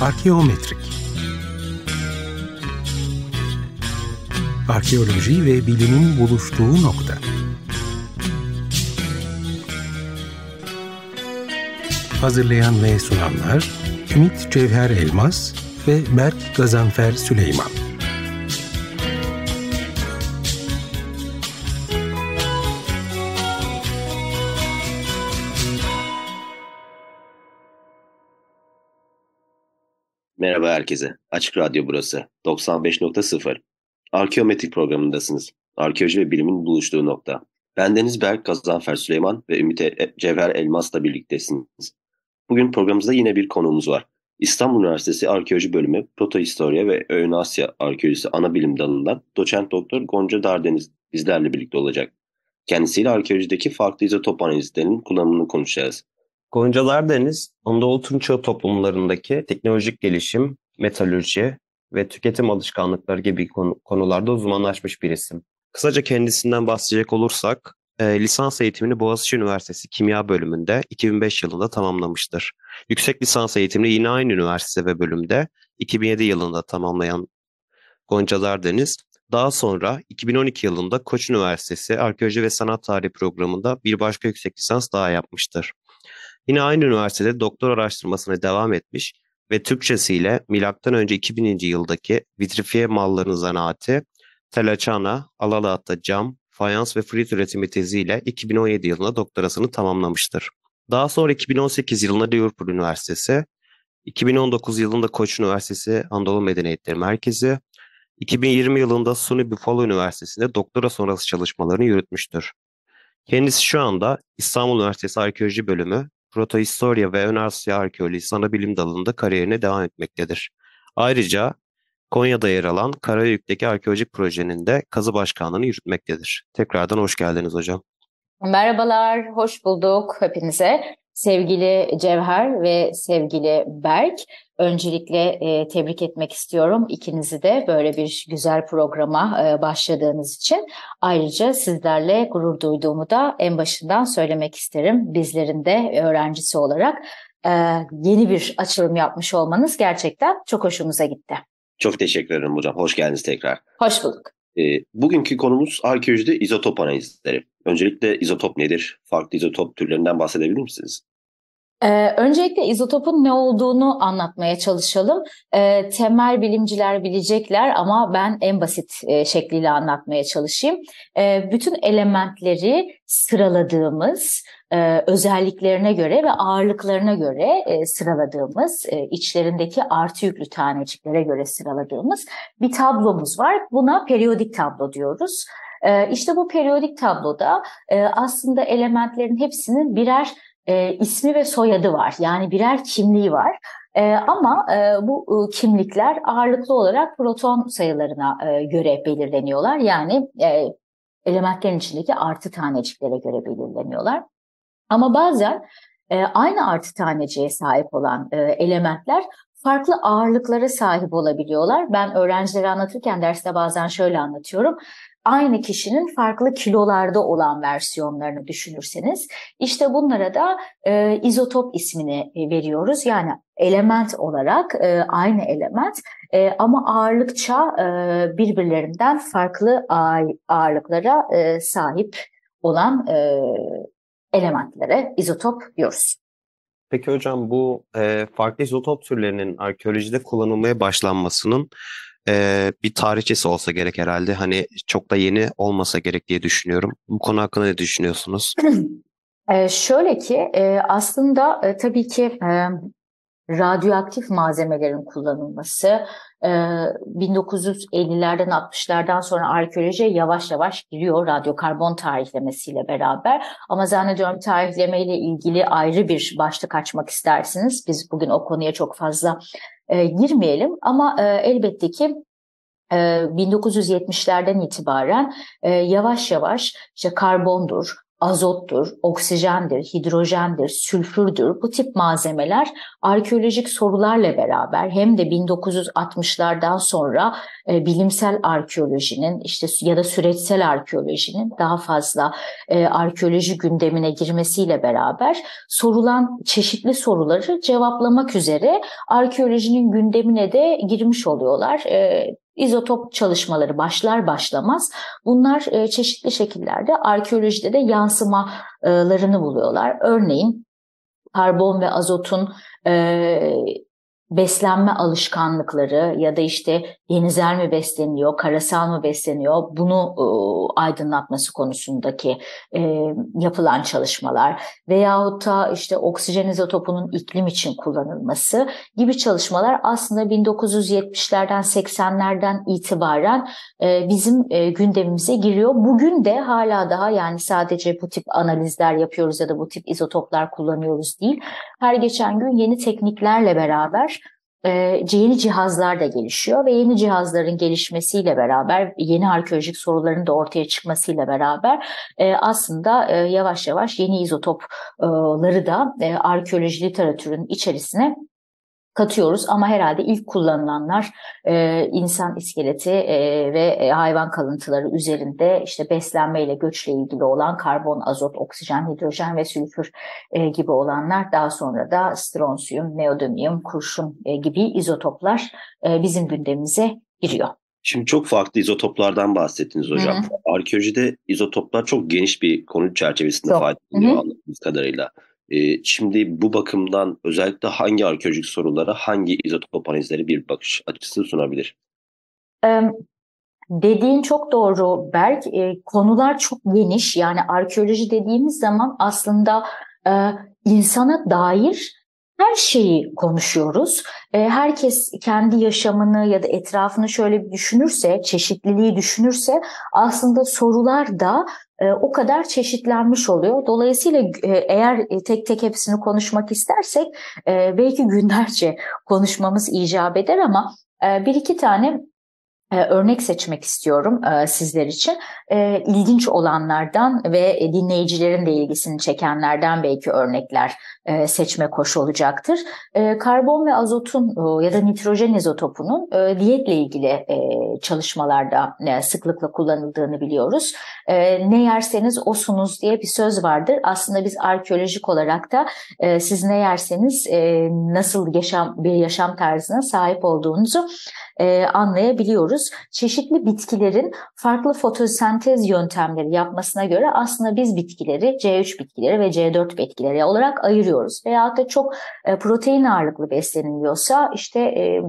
Arkeometrik Arkeoloji ve bilimin buluştuğu nokta. Hazırlayan ve sunanlar Ümit Cevher Elmas ve Berk Gazanfer Süleyman. Herkese. Açık Radyo burası. 95.0. Arkeometrik programındasınız. Arkeoloji ve bilimin buluştuğu nokta. Ben Deniz Berk, Gazanfer Süleyman ve Ümit e- Cevher Elmas'la birliktesiniz. Bugün programımızda yine bir konuğumuz var. İstanbul Üniversitesi Arkeoloji Bölümü Protohistorya ve Ön Asya Arkeolojisi ana bilim dalından doçent doktor Gonca Dardeniz bizlerle birlikte olacak. Kendisiyle arkeolojideki farklı izotop analizlerinin kullanımını konuşacağız. Gonca Dardeniz, Anadolu Tunçağı toplumlarındaki teknolojik gelişim, metalürji ve tüketim alışkanlıkları gibi konularda uzmanlaşmış bir isim. Kısaca kendisinden bahsedecek olursak, e, lisans eğitimini Boğaziçi Üniversitesi Kimya Bölümünde 2005 yılında tamamlamıştır. Yüksek lisans eğitimini yine aynı üniversite ve bölümde 2007 yılında tamamlayan Gonca Dardeniz, daha sonra 2012 yılında Koç Üniversitesi Arkeoloji ve Sanat Tarihi programında bir başka yüksek lisans daha yapmıştır. Yine aynı üniversitede doktor araştırmasına devam etmiş ve Türkçesiyle M.Ö. 2000. yıldaki vitrifiye malların zanaati, telaçana, alalatta cam, fayans ve frit üretimi teziyle 2017 yılında doktorasını tamamlamıştır. Daha sonra 2018 yılında Liverpool Üniversitesi, 2019 yılında Koç Üniversitesi Anadolu Medeniyetleri Merkezi, 2020 yılında SUNY Buffalo Üniversitesi'nde doktora sonrası çalışmalarını yürütmüştür. Kendisi şu anda İstanbul Üniversitesi Arkeoloji Bölümü Protohistorya ve Ön Asya Arkeolojisi ana bilim dalında kariyerine devam etmektedir. Ayrıca Konya'da yer alan Karayük'teki arkeolojik projenin de kazı başkanlığını yürütmektedir. Tekrardan hoş geldiniz hocam. Merhabalar, hoş bulduk hepinize. Sevgili Cevher ve sevgili Berk, öncelikle e, tebrik etmek istiyorum ikinizi de böyle bir güzel programa e, başladığınız için. Ayrıca sizlerle gurur duyduğumu da en başından söylemek isterim. Bizlerin de öğrencisi olarak e, yeni bir açılım yapmış olmanız gerçekten çok hoşumuza gitti. Çok teşekkür ederim hocam. Hoş geldiniz tekrar. Hoş bulduk. E, bugünkü konumuz arkeolojide izotop analizleri. Öncelikle izotop nedir? Farklı izotop türlerinden bahsedebilir misiniz? Ee, öncelikle izotopun ne olduğunu anlatmaya çalışalım. Ee, temel bilimciler bilecekler ama ben en basit e, şekliyle anlatmaya çalışayım. Ee, bütün elementleri sıraladığımız, e, özelliklerine göre ve ağırlıklarına göre e, sıraladığımız, e, içlerindeki artı yüklü taneciklere göre sıraladığımız bir tablomuz var. Buna periyodik tablo diyoruz. E, işte bu periyodik tabloda e, aslında elementlerin hepsinin birer e, ismi ve soyadı var. Yani birer kimliği var. E, ama e, bu e, kimlikler ağırlıklı olarak proton sayılarına e, göre belirleniyorlar. Yani e, elementlerin içindeki artı taneciklere göre belirleniyorlar. Ama bazen e, aynı artı taneciğe sahip olan e, elementler farklı ağırlıklara sahip olabiliyorlar. Ben öğrencilere anlatırken derste bazen şöyle anlatıyorum aynı kişinin farklı kilolarda olan versiyonlarını düşünürseniz işte bunlara da e, izotop ismini e, veriyoruz. Yani element olarak e, aynı element e, ama ağırlıkça e, birbirlerinden farklı ağırlıklara e, sahip olan e, elementlere izotop diyoruz. Peki hocam bu e, farklı izotop türlerinin arkeolojide kullanılmaya başlanmasının e, bir tarihçesi olsa gerek herhalde. Hani çok da yeni olmasa gerek diye düşünüyorum. Bu konu hakkında ne düşünüyorsunuz? E, şöyle ki e, aslında e, tabii ki e, radyoaktif malzemelerin kullanılması e, 1950'lerden 60'lardan sonra arkeolojiye yavaş yavaş giriyor radyokarbon tarihlemesiyle beraber. Ama zannediyorum tarihlemeyle ilgili ayrı bir başlık açmak istersiniz. Biz bugün o konuya çok fazla e, girmeyelim ama e, elbette ki 1970'lerden e, itibaren e, yavaş yavaş işte karbondur, azottur, oksijendir, hidrojendir, sülfürdür. Bu tip malzemeler arkeolojik sorularla beraber hem de 1960'lardan sonra e, bilimsel arkeolojinin işte ya da süreçsel arkeolojinin daha fazla e, arkeoloji gündemine girmesiyle beraber sorulan çeşitli soruları cevaplamak üzere arkeolojinin gündemine de girmiş oluyorlar. İzotop çalışmaları başlar başlamaz bunlar e, çeşitli şekillerde arkeolojide de yansımalarını buluyorlar. Örneğin karbon ve azotun e, beslenme alışkanlıkları ya da işte denizel mi besleniyor, karasal mı besleniyor bunu e, aydınlatması konusundaki e, yapılan çalışmalar veyahut da işte oksijen izotopunun iklim için kullanılması gibi çalışmalar aslında 1970'lerden 80'lerden itibaren e, bizim e, gündemimize giriyor. Bugün de hala daha yani sadece bu tip analizler yapıyoruz ya da bu tip izotoplar kullanıyoruz değil. Her geçen gün yeni tekniklerle beraber yeni cihazlar da gelişiyor ve yeni cihazların gelişmesiyle beraber yeni arkeolojik soruların da ortaya çıkmasıyla beraber e, aslında e, yavaş yavaş yeni izotopları da arkeoloji literatürünün içerisine katıyoruz ama herhalde ilk kullanılanlar e, insan iskeleti e, ve e, hayvan kalıntıları üzerinde işte beslenme ile göçle ilgili olan karbon, azot, oksijen, hidrojen ve sülfür e, gibi olanlar daha sonra da stronsiyum, neodymium, kurşun e, gibi izotoplar e, bizim gündemimize giriyor. Şimdi çok farklı izotoplardan bahsettiniz hocam. Hı-hı. Arkeolojide izotoplar çok geniş bir konu çerçevesinde faydalanıyor anladığımız kadarıyla. E, şimdi bu bakımdan özellikle hangi arkeolojik sorulara hangi izotop analizleri bir bakış açısı sunabilir? Dediğin çok doğru Berk. E, konular çok geniş. Yani arkeoloji dediğimiz zaman aslında e, insana dair her şeyi konuşuyoruz. E, herkes kendi yaşamını ya da etrafını şöyle bir düşünürse, çeşitliliği düşünürse aslında sorular da e, o kadar çeşitlenmiş oluyor. Dolayısıyla e, eğer tek tek hepsini konuşmak istersek belki günlerce konuşmamız icap eder ama bir iki tane e, örnek seçmek istiyorum e, sizler için. E, ilginç olanlardan ve dinleyicilerin de ilgisini çekenlerden belki örnekler e, seçmek hoş olacaktır. E, karbon ve azotun e, ya da nitrojen izotopunun diyetle ilgili çalışmalarda sıklıkla kullanıldığını biliyoruz. Ne yerseniz osunuz diye bir söz vardır. Aslında biz arkeolojik olarak da siz ne yerseniz nasıl yaşam bir yaşam tarzına sahip olduğunuzu e, Çeşitli bitkilerin farklı fotosentez yöntemleri yapmasına göre aslında biz bitkileri C3 bitkileri ve C4 bitkileri olarak ayırıyoruz. Veyahut da çok e, protein ağırlıklı besleniliyorsa işte e,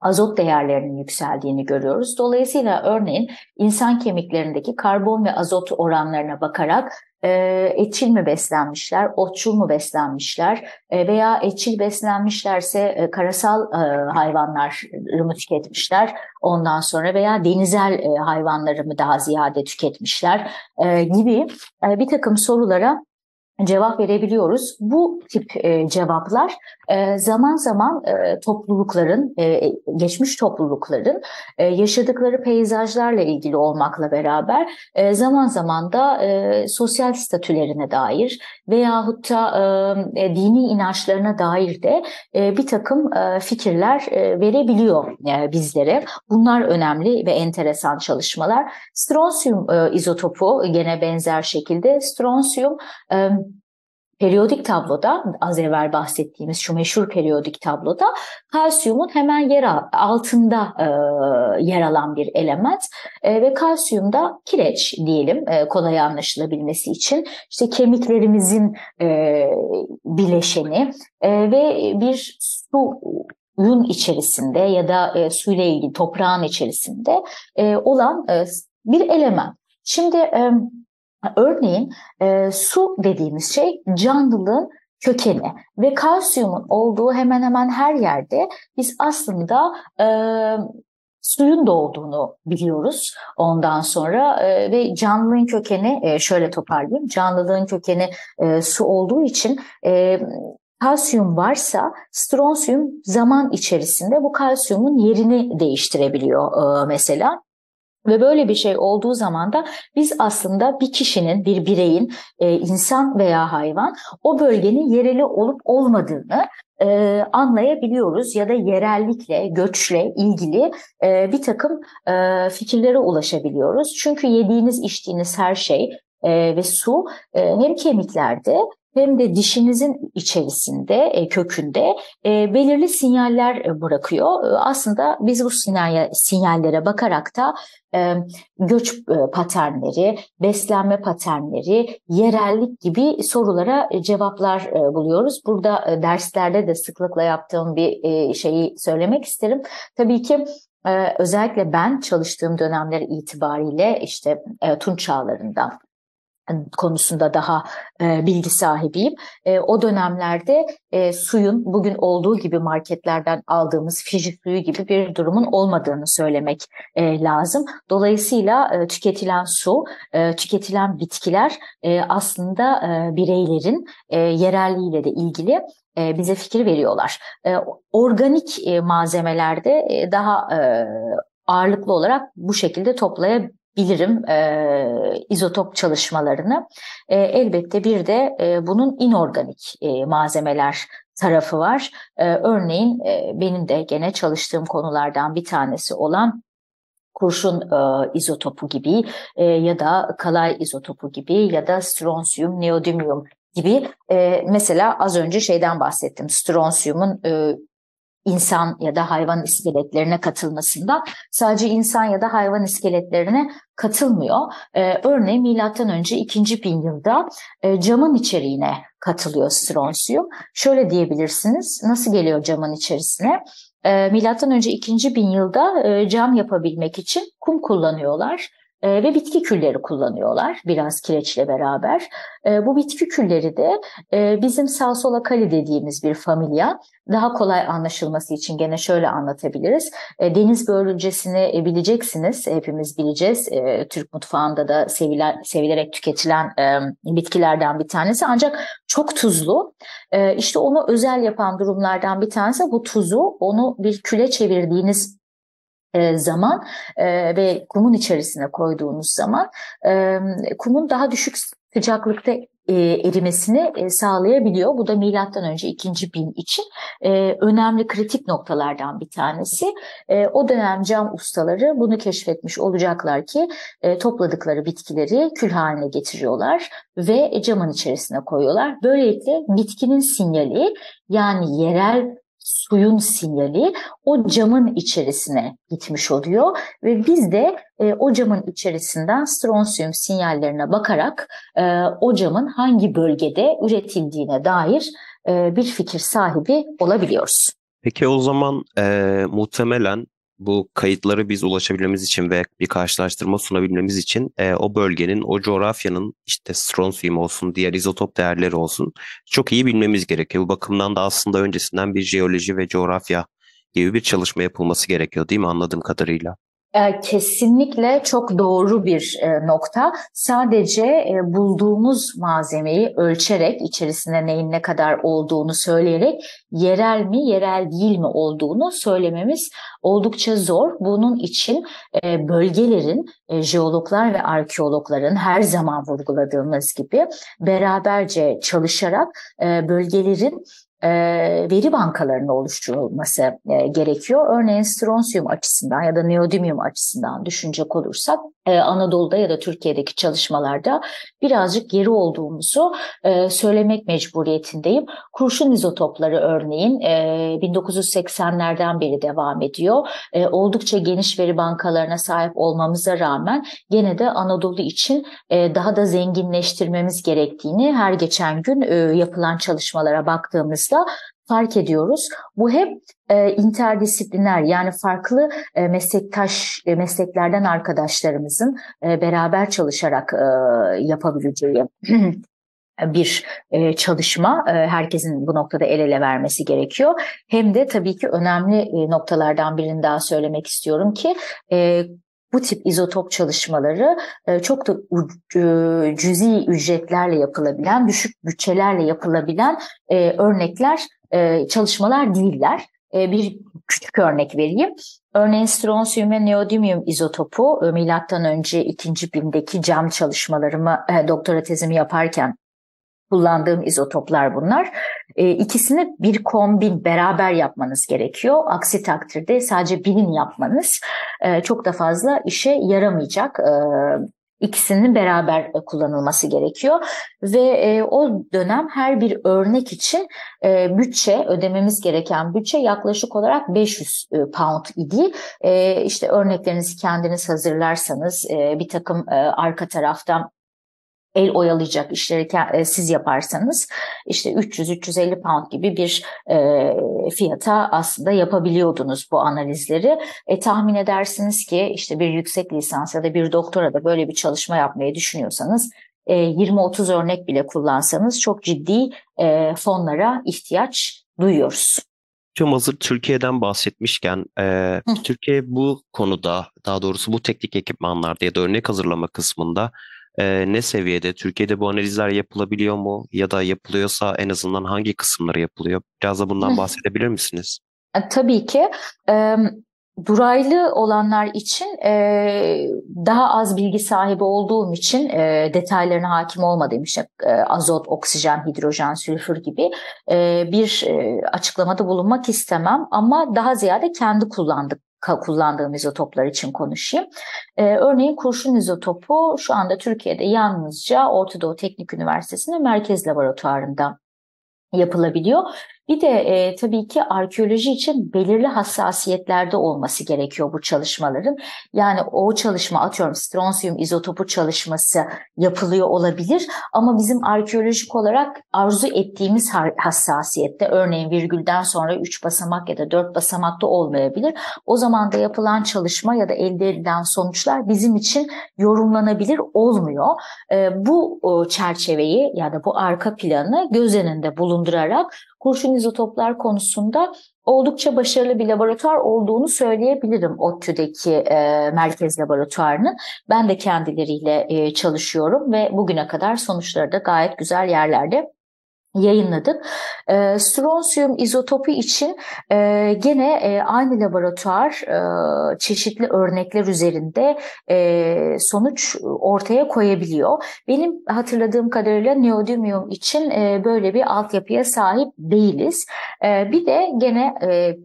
azot değerlerinin yükseldiğini görüyoruz. Dolayısıyla örneğin insan kemiklerindeki karbon ve azot oranlarına bakarak e, etçil mi beslenmişler, otçul mu beslenmişler e, veya etçil beslenmişlerse e, karasal e, hayvanları mı tüketmişler ondan sonra veya denizel e, hayvanları mı daha ziyade tüketmişler gibi bir takım sorulara cevap verebiliyoruz. Bu tip e, cevaplar e, zaman zaman e, toplulukların, e, geçmiş toplulukların e, yaşadıkları peyzajlarla ilgili olmakla beraber e, zaman zaman da e, sosyal statülerine dair veyahut da e, e, dini inançlarına dair de e, bir takım e, fikirler e, verebiliyor e, bizlere. Bunlar önemli ve enteresan çalışmalar. Stronsiyum e, izotopu gene benzer şekilde stronsiyum e, periyodik tabloda az evvel bahsettiğimiz şu meşhur periyodik tabloda kalsiyumun hemen yer altında e, yer alan bir element e, ve kalsiyumda kireç diyelim e, kolay anlaşılabilmesi için işte kemiklerimizin e, bileşeni e, ve bir su suyun içerisinde ya da e, suyla ilgili toprağın içerisinde e, olan e, bir element. Şimdi e, Örneğin e, su dediğimiz şey canlılığın kökeni ve kalsiyumun olduğu hemen hemen her yerde biz aslında e, suyun da olduğunu biliyoruz ondan sonra e, ve canlılığın kökeni e, şöyle toparlayayım canlılığın kökeni e, su olduğu için e, kalsiyum varsa stronsiyum zaman içerisinde bu kalsiyumun yerini değiştirebiliyor e, mesela. Ve böyle bir şey olduğu zaman da biz aslında bir kişinin, bir bireyin, e, insan veya hayvan o bölgenin yereli olup olmadığını e, anlayabiliyoruz ya da yerellikle, göçle ilgili e, bir takım fikirlere ulaşabiliyoruz. Çünkü yediğiniz, içtiğiniz her şey ve su hem kemiklerde hem de dişinizin içerisinde, e, kökünde e, belirli sinyaller e, bırakıyor. Aslında biz bu sinyallere bakarak da göç paternleri, beslenme paternleri, yerellik gibi sorulara cevaplar buluyoruz. Burada derslerde de sıklıkla yaptığım bir şeyi söylemek isterim. Tabii ki özellikle ben çalıştığım dönemler itibariyle işte Tunç çağlarından konusunda daha e, bilgi sahibiyim. E, o dönemlerde e, suyun bugün olduğu gibi marketlerden aldığımız Fiji suyu gibi bir durumun olmadığını söylemek e, lazım. Dolayısıyla e, tüketilen su, e, tüketilen bitkiler e, aslında e, bireylerin e, yerelliğiyle de ilgili e, bize fikir veriyorlar. E, organik e, malzemelerde daha ağırlıklı olarak bu şekilde toplayabiliriz bilirim e, izotop çalışmalarını. E, elbette bir de e, bunun inorganik e, malzemeler tarafı var. E, örneğin e, benim de gene çalıştığım konulardan bir tanesi olan kurşun e, izotopu gibi e, ya da kalay izotopu gibi ya da stronsiyum, neodymium gibi e, mesela az önce şeyden bahsettim. Stronsiyumun e, insan ya da hayvan iskeletlerine katılmasından sadece insan ya da hayvan iskeletlerine katılmıyor. Ee, örneğin milattan önce 2. bin yılda e, camın içeriğine katılıyor stronsiyum. Şöyle diyebilirsiniz. Nasıl geliyor camın içerisine? E, milattan önce 2. bin yılda e, cam yapabilmek için kum kullanıyorlar e, ve bitki külleri kullanıyorlar biraz kireçle beraber. E, bu bitki külleri de e, bizim sağ sola kali dediğimiz bir familya. Daha kolay anlaşılması için gene şöyle anlatabiliriz. E, deniz börülcesini e, bileceksiniz, hepimiz bileceğiz. E, Türk mutfağında da sevilen, sevilerek tüketilen e, bitkilerden bir tanesi. Ancak çok tuzlu. E, işte onu özel yapan durumlardan bir tanesi bu tuzu onu bir küle çevirdiğiniz zaman e, ve kumun içerisine koyduğunuz zaman e, kumun daha düşük sıcaklıkta e, erimesini e, sağlayabiliyor. Bu da milattan önce 2. bin için e, önemli kritik noktalardan bir tanesi. E, o dönem cam ustaları bunu keşfetmiş olacaklar ki e, topladıkları bitkileri kül haline getiriyorlar ve camın içerisine koyuyorlar. Böylelikle bitkinin sinyali yani yerel suyun sinyali o camın içerisine gitmiş oluyor ve biz de e, o camın içerisinden stronsiyum sinyallerine bakarak e, o camın hangi bölgede üretildiğine dair e, bir fikir sahibi olabiliyoruz. Peki o zaman e, muhtemelen bu kayıtları biz ulaşabilmemiz için ve bir karşılaştırma sunabilmemiz için e, o bölgenin, o coğrafyanın işte stronsiyum olsun, diğer izotop değerleri olsun çok iyi bilmemiz gerekiyor. Bu bakımdan da aslında öncesinden bir jeoloji ve coğrafya gibi bir çalışma yapılması gerekiyor değil mi anladığım kadarıyla? E, kesinlikle çok doğru bir e, nokta. Sadece e, bulduğumuz malzemeyi ölçerek, içerisinde neyin ne kadar olduğunu söyleyerek yerel mi, yerel değil mi olduğunu söylememiz oldukça zor. Bunun için bölgelerin, jeologlar ve arkeologların her zaman vurguladığımız gibi beraberce çalışarak bölgelerin e, veri bankalarının oluşturulması e, gerekiyor. Örneğin stronsiyum açısından ya da neodymium açısından düşünecek olursak Anadolu'da ya da Türkiye'deki çalışmalarda birazcık geri olduğumuzu söylemek mecburiyetindeyim. Kurşun izotopları örneğin 1980'lerden beri devam ediyor. Oldukça geniş veri bankalarına sahip olmamıza rağmen gene de Anadolu için daha da zenginleştirmemiz gerektiğini her geçen gün yapılan çalışmalara baktığımızda fark ediyoruz. Bu hep e, interdisipliner yani farklı e, meslektaş e, mesleklerden arkadaşlarımızın e, beraber çalışarak e, yapabileceği bir e, çalışma. E, herkesin bu noktada el ele vermesi gerekiyor. Hem de tabii ki önemli e, noktalardan birini daha söylemek istiyorum ki e, bu tip izotop çalışmaları e, çok da e, cüzi ücretlerle yapılabilen, düşük bütçelerle yapılabilen e, çalışmalar değiller. bir küçük örnek vereyim. Örneğin stronsiyum ve neodymium izotopu milattan önce ikinci bimdeki cam çalışmalarımı doktora tezimi yaparken kullandığım izotoplar bunlar. E, ikisini bir kombin beraber yapmanız gerekiyor. Aksi takdirde sadece birini yapmanız e, çok da fazla işe yaramayacak. E, ikisinin beraber kullanılması gerekiyor ve e, o dönem her bir örnek için e, bütçe ödememiz gereken bütçe yaklaşık olarak 500 e, pound idi. E, işte örneklerinizi kendiniz hazırlarsanız e, bir takım e, arka taraftan el oyalayacak işleri e, siz yaparsanız işte 300-350 pound gibi bir e, fiyata aslında yapabiliyordunuz bu analizleri. E, tahmin edersiniz ki işte bir yüksek lisans ya da bir doktora da böyle bir çalışma yapmayı düşünüyorsanız 20-30 e, örnek bile kullansanız çok ciddi e, fonlara ihtiyaç duyuyoruz. Hocam hazır Türkiye'den bahsetmişken e, Türkiye bu konuda daha doğrusu bu teknik ekipmanlarda ya da örnek hazırlama kısmında e, ne seviyede? Türkiye'de bu analizler yapılabiliyor mu? Ya da yapılıyorsa en azından hangi kısımları yapılıyor? Biraz da bundan bahsedebilir misiniz? E, tabii ki. E, duraylı olanlar için e, daha az bilgi sahibi olduğum için e, detaylarına hakim olmadığım için e, azot, oksijen, hidrojen, sülfür gibi e, bir e, açıklamada bulunmak istemem ama daha ziyade kendi kullandık kullandığım izotoplar için konuşayım. Ee, örneğin kurşun izotopu şu anda Türkiye'de yalnızca Orta Doğu Teknik Üniversitesi'nin merkez laboratuvarında yapılabiliyor. Bir de e, tabii ki arkeoloji için belirli hassasiyetlerde olması gerekiyor bu çalışmaların. Yani o çalışma atıyorum stronsiyum izotopu çalışması yapılıyor olabilir ama bizim arkeolojik olarak arzu ettiğimiz hassasiyette örneğin virgülden sonra 3 basamak ya da 4 basamakta olmayabilir. O zaman da yapılan çalışma ya da elde edilen sonuçlar bizim için yorumlanabilir olmuyor. E, bu çerçeveyi ya da bu arka planı göz önünde bulundurarak kurşun izotoplar konusunda oldukça başarılı bir laboratuvar olduğunu söyleyebilirim ODTÜ'deki e, merkez laboratuvarının. Ben de kendileriyle e, çalışıyorum ve bugüne kadar sonuçları da gayet güzel yerlerde yayınladık. E, stronsiyum izotopu için e, gene e, aynı laboratuvar e, çeşitli örnekler üzerinde e, sonuç ortaya koyabiliyor. Benim hatırladığım kadarıyla neodymium için e, böyle bir altyapıya sahip değiliz. E, bir de gene e,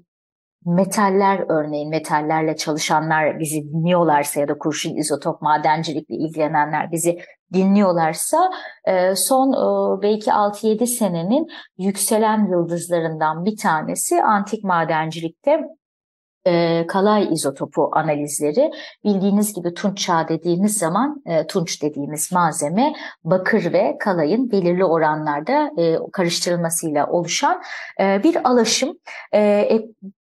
metaller örneğin metallerle çalışanlar bizi dinliyorlarsa ya da kurşun izotop madencilikle ilgilenenler bizi dinliyorlarsa e, son e, belki 6-7 senenin yükselen yıldızlarından bir tanesi antik madencilikte e, kalay izotopu analizleri. Bildiğiniz gibi tunç çağı dediğimiz zaman tunç dediğimiz malzeme bakır ve kalayın belirli oranlarda karıştırılmasıyla oluşan bir alaşım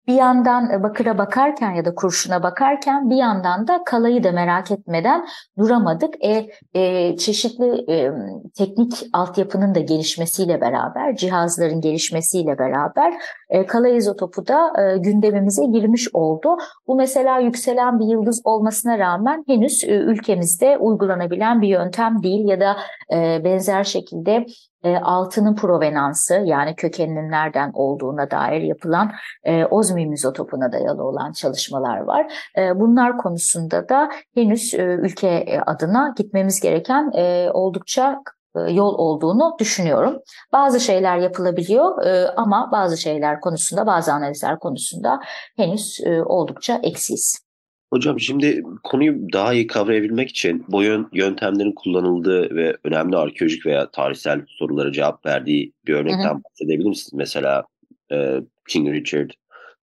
bir yandan e, bakıra bakarken ya da kurşuna bakarken bir yandan da kalayı da merak etmeden duramadık. E, e, çeşitli e, teknik altyapının da gelişmesiyle beraber, cihazların gelişmesiyle beraber e, kalay izotopu da e, gündemimize girmiş oldu. Bu mesela yükselen bir yıldız olmasına rağmen henüz e, ülkemizde uygulanabilen bir yöntem değil ya da e, benzer şekilde e, altının provenansı yani kökeninin nereden olduğuna dair yapılan e, izotopuna dayalı olan çalışmalar var. E, bunlar konusunda da henüz e, ülke adına gitmemiz gereken e, oldukça e, yol olduğunu düşünüyorum. Bazı şeyler yapılabiliyor e, ama bazı şeyler konusunda, bazı analizler konusunda henüz e, oldukça eksiyiz. Hocam şimdi konuyu daha iyi kavrayabilmek için bu yöntemlerin kullanıldığı ve önemli arkeolojik veya tarihsel sorulara cevap verdiği bir örnekten hı hı. bahsedebilir misiniz? Mesela e, King Richard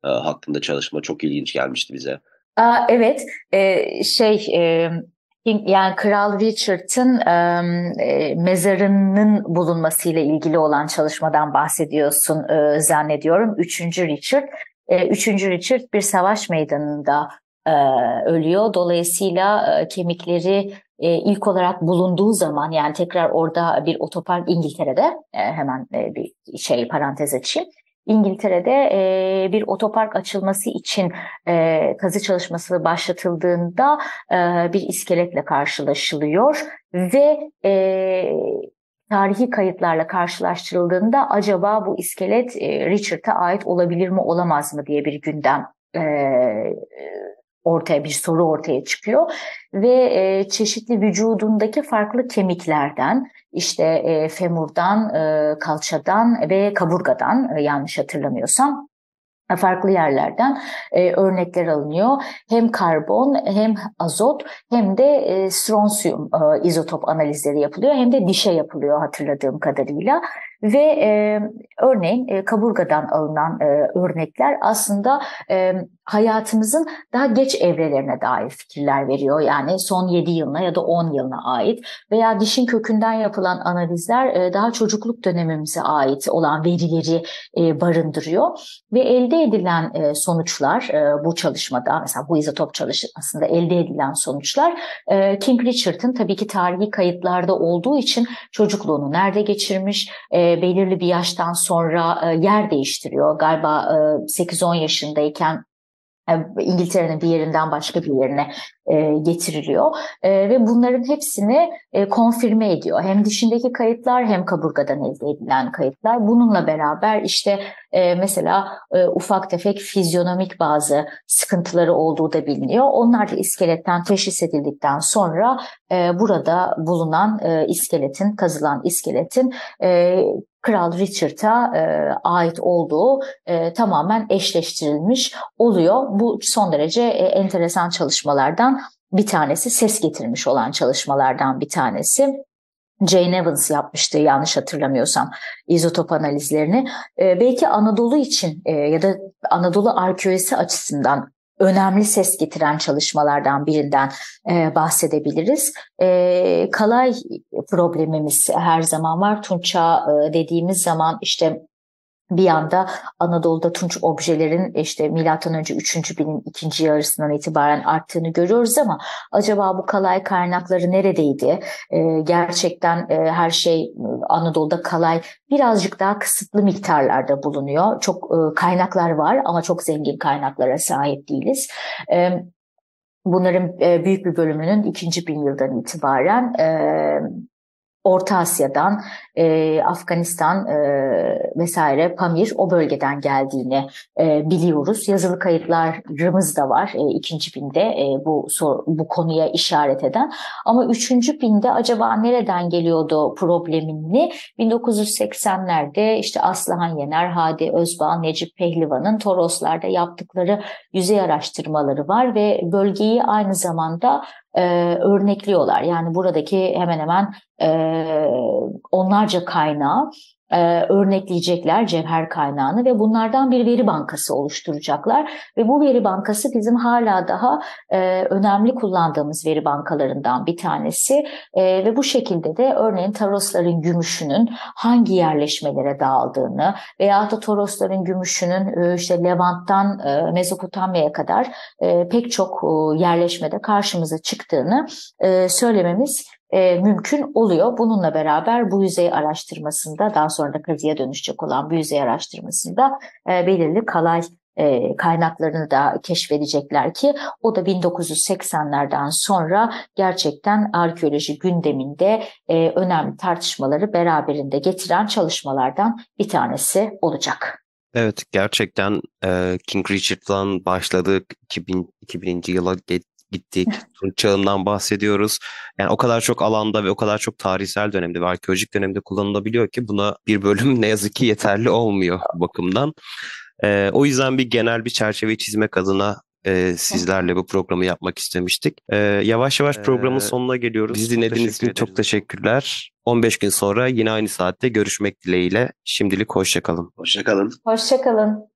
e, hakkında çalışma çok ilginç gelmişti bize. Aa, evet, e, şey e, yani Kral Richard'ın e, mezarının bulunmasıyla ilgili olan çalışmadan bahsediyorsun e, zannediyorum. Üçüncü Richard. E, üçüncü Richard bir savaş meydanında e, ölüyor. Dolayısıyla e, kemikleri e, ilk olarak bulunduğu zaman yani tekrar orada bir otopark İngiltere'de hemen bir şey parantez açayım. İngiltere'de e, bir otopark açılması için e, kazı çalışması başlatıldığında e, bir iskeletle karşılaşılıyor ve e, tarihi kayıtlarla karşılaştırıldığında acaba bu iskelet e, Richard'a ait olabilir mi olamaz mı diye bir gündem e, ortaya bir soru ortaya çıkıyor ve e, çeşitli vücudundaki farklı kemiklerden işte e, femurdan, e, kalçadan ve kaburgadan e, yanlış hatırlamıyorsam farklı yerlerden e, örnekler alınıyor. Hem karbon hem azot hem de e, stronsiyum e, izotop analizleri yapılıyor hem de dişe yapılıyor hatırladığım kadarıyla. Ve e, örneğin e, kaburgadan alınan e, örnekler aslında e, hayatımızın daha geç evrelerine dair fikirler veriyor. Yani son 7 yılına ya da 10 yılına ait veya dişin kökünden yapılan analizler e, daha çocukluk dönemimize ait olan verileri e, barındırıyor. Ve elde edilen e, sonuçlar e, bu çalışmada mesela bu izotop çalışmasında elde edilen sonuçlar e, King Richard'ın tabii ki tarihi kayıtlarda olduğu için çocukluğunu nerede geçirmiş, e, belirli bir yaştan sonra e, yer değiştiriyor. Galiba e, 8-10 yaşındayken İngiltere'nin bir yerinden başka bir yerine e, getiriliyor e, ve bunların hepsini e, konfirme ediyor. Hem dişindeki kayıtlar hem kaburgadan elde edilen kayıtlar. Bununla beraber işte e, mesela e, ufak tefek fizyonomik bazı sıkıntıları olduğu da biliniyor. Onlar da iskeletten teşhis edildikten sonra e, burada bulunan e, iskeletin, kazılan iskeletin e, Kral Richard'a e, ait olduğu e, tamamen eşleştirilmiş oluyor. Bu son derece e, enteresan çalışmalardan bir tanesi, ses getirmiş olan çalışmalardan bir tanesi. Jane Evans yapmıştı yanlış hatırlamıyorsam izotop analizlerini. E, belki Anadolu için e, ya da Anadolu arkeolojisi açısından önemli ses getiren çalışmalardan birinden e, bahsedebiliriz. E, kalay problemimiz her zaman var. Tunça e, dediğimiz zaman işte bir yanda Anadolu'da tunç objelerin işte milattan önce 3. binin ikinci yarısından itibaren arttığını görüyoruz ama acaba bu kalay kaynakları neredeydi? Ee, gerçekten e, her şey Anadolu'da kalay birazcık daha kısıtlı miktarlarda bulunuyor. Çok e, kaynaklar var ama çok zengin kaynaklara sahip değiliz. E, bunların e, büyük bir bölümünün ikinci bin yıldan itibaren e, Orta Asya'dan, e, Afganistan e, vesaire Pamir o bölgeden geldiğini e, biliyoruz. Yazılı kayıtlarımız da var e, ikinci binde e, bu sor, bu konuya işaret eden. Ama üçüncü binde acaba nereden geliyordu problemini 1980'lerde işte Aslıhan Yener, Hadi Özbağ, Necip Pehlivan'ın Toroslar'da yaptıkları yüzey araştırmaları var ve bölgeyi aynı zamanda e, örnekliyorlar. Yani buradaki hemen hemen e, onlarca kaynağı e, örnekleyecekler cevher kaynağını ve bunlardan bir veri bankası oluşturacaklar. Ve bu veri bankası bizim hala daha e, önemli kullandığımız veri bankalarından bir tanesi. E, ve bu şekilde de örneğin Tarosların gümüşünün hangi yerleşmelere dağıldığını veya da Torosların gümüşünün e, işte Levant'tan e, Mezopotamya'ya kadar e, pek çok e, yerleşmede karşımıza çıktığını e, söylememiz e, mümkün oluyor. Bununla beraber bu yüzey araştırmasında daha sonra da kazıya dönüşecek olan bu yüzey araştırmasında e, belirli kalay e, kaynaklarını da keşfedecekler ki o da 1980'lerden sonra gerçekten arkeoloji gündeminde e, önemli tartışmaları beraberinde getiren çalışmalardan bir tanesi olacak. Evet gerçekten e, King Richard'dan başladık 2000, 2000. yıla gittik. Tunç çağından bahsediyoruz. Yani o kadar çok alanda ve o kadar çok tarihsel dönemde ve arkeolojik dönemde kullanılabiliyor ki buna bir bölüm ne yazık ki yeterli olmuyor bu bakımdan. Ee, o yüzden bir genel bir çerçeve çizmek adına e, sizlerle bu programı yapmak istemiştik. E, yavaş yavaş programın ee, sonuna geliyoruz. Bizi dinlediğiniz için çok teşekkürler. 15 gün sonra yine aynı saatte görüşmek dileğiyle. Şimdilik hoşçakalın. Hoşçakalın. Hoşçakalın.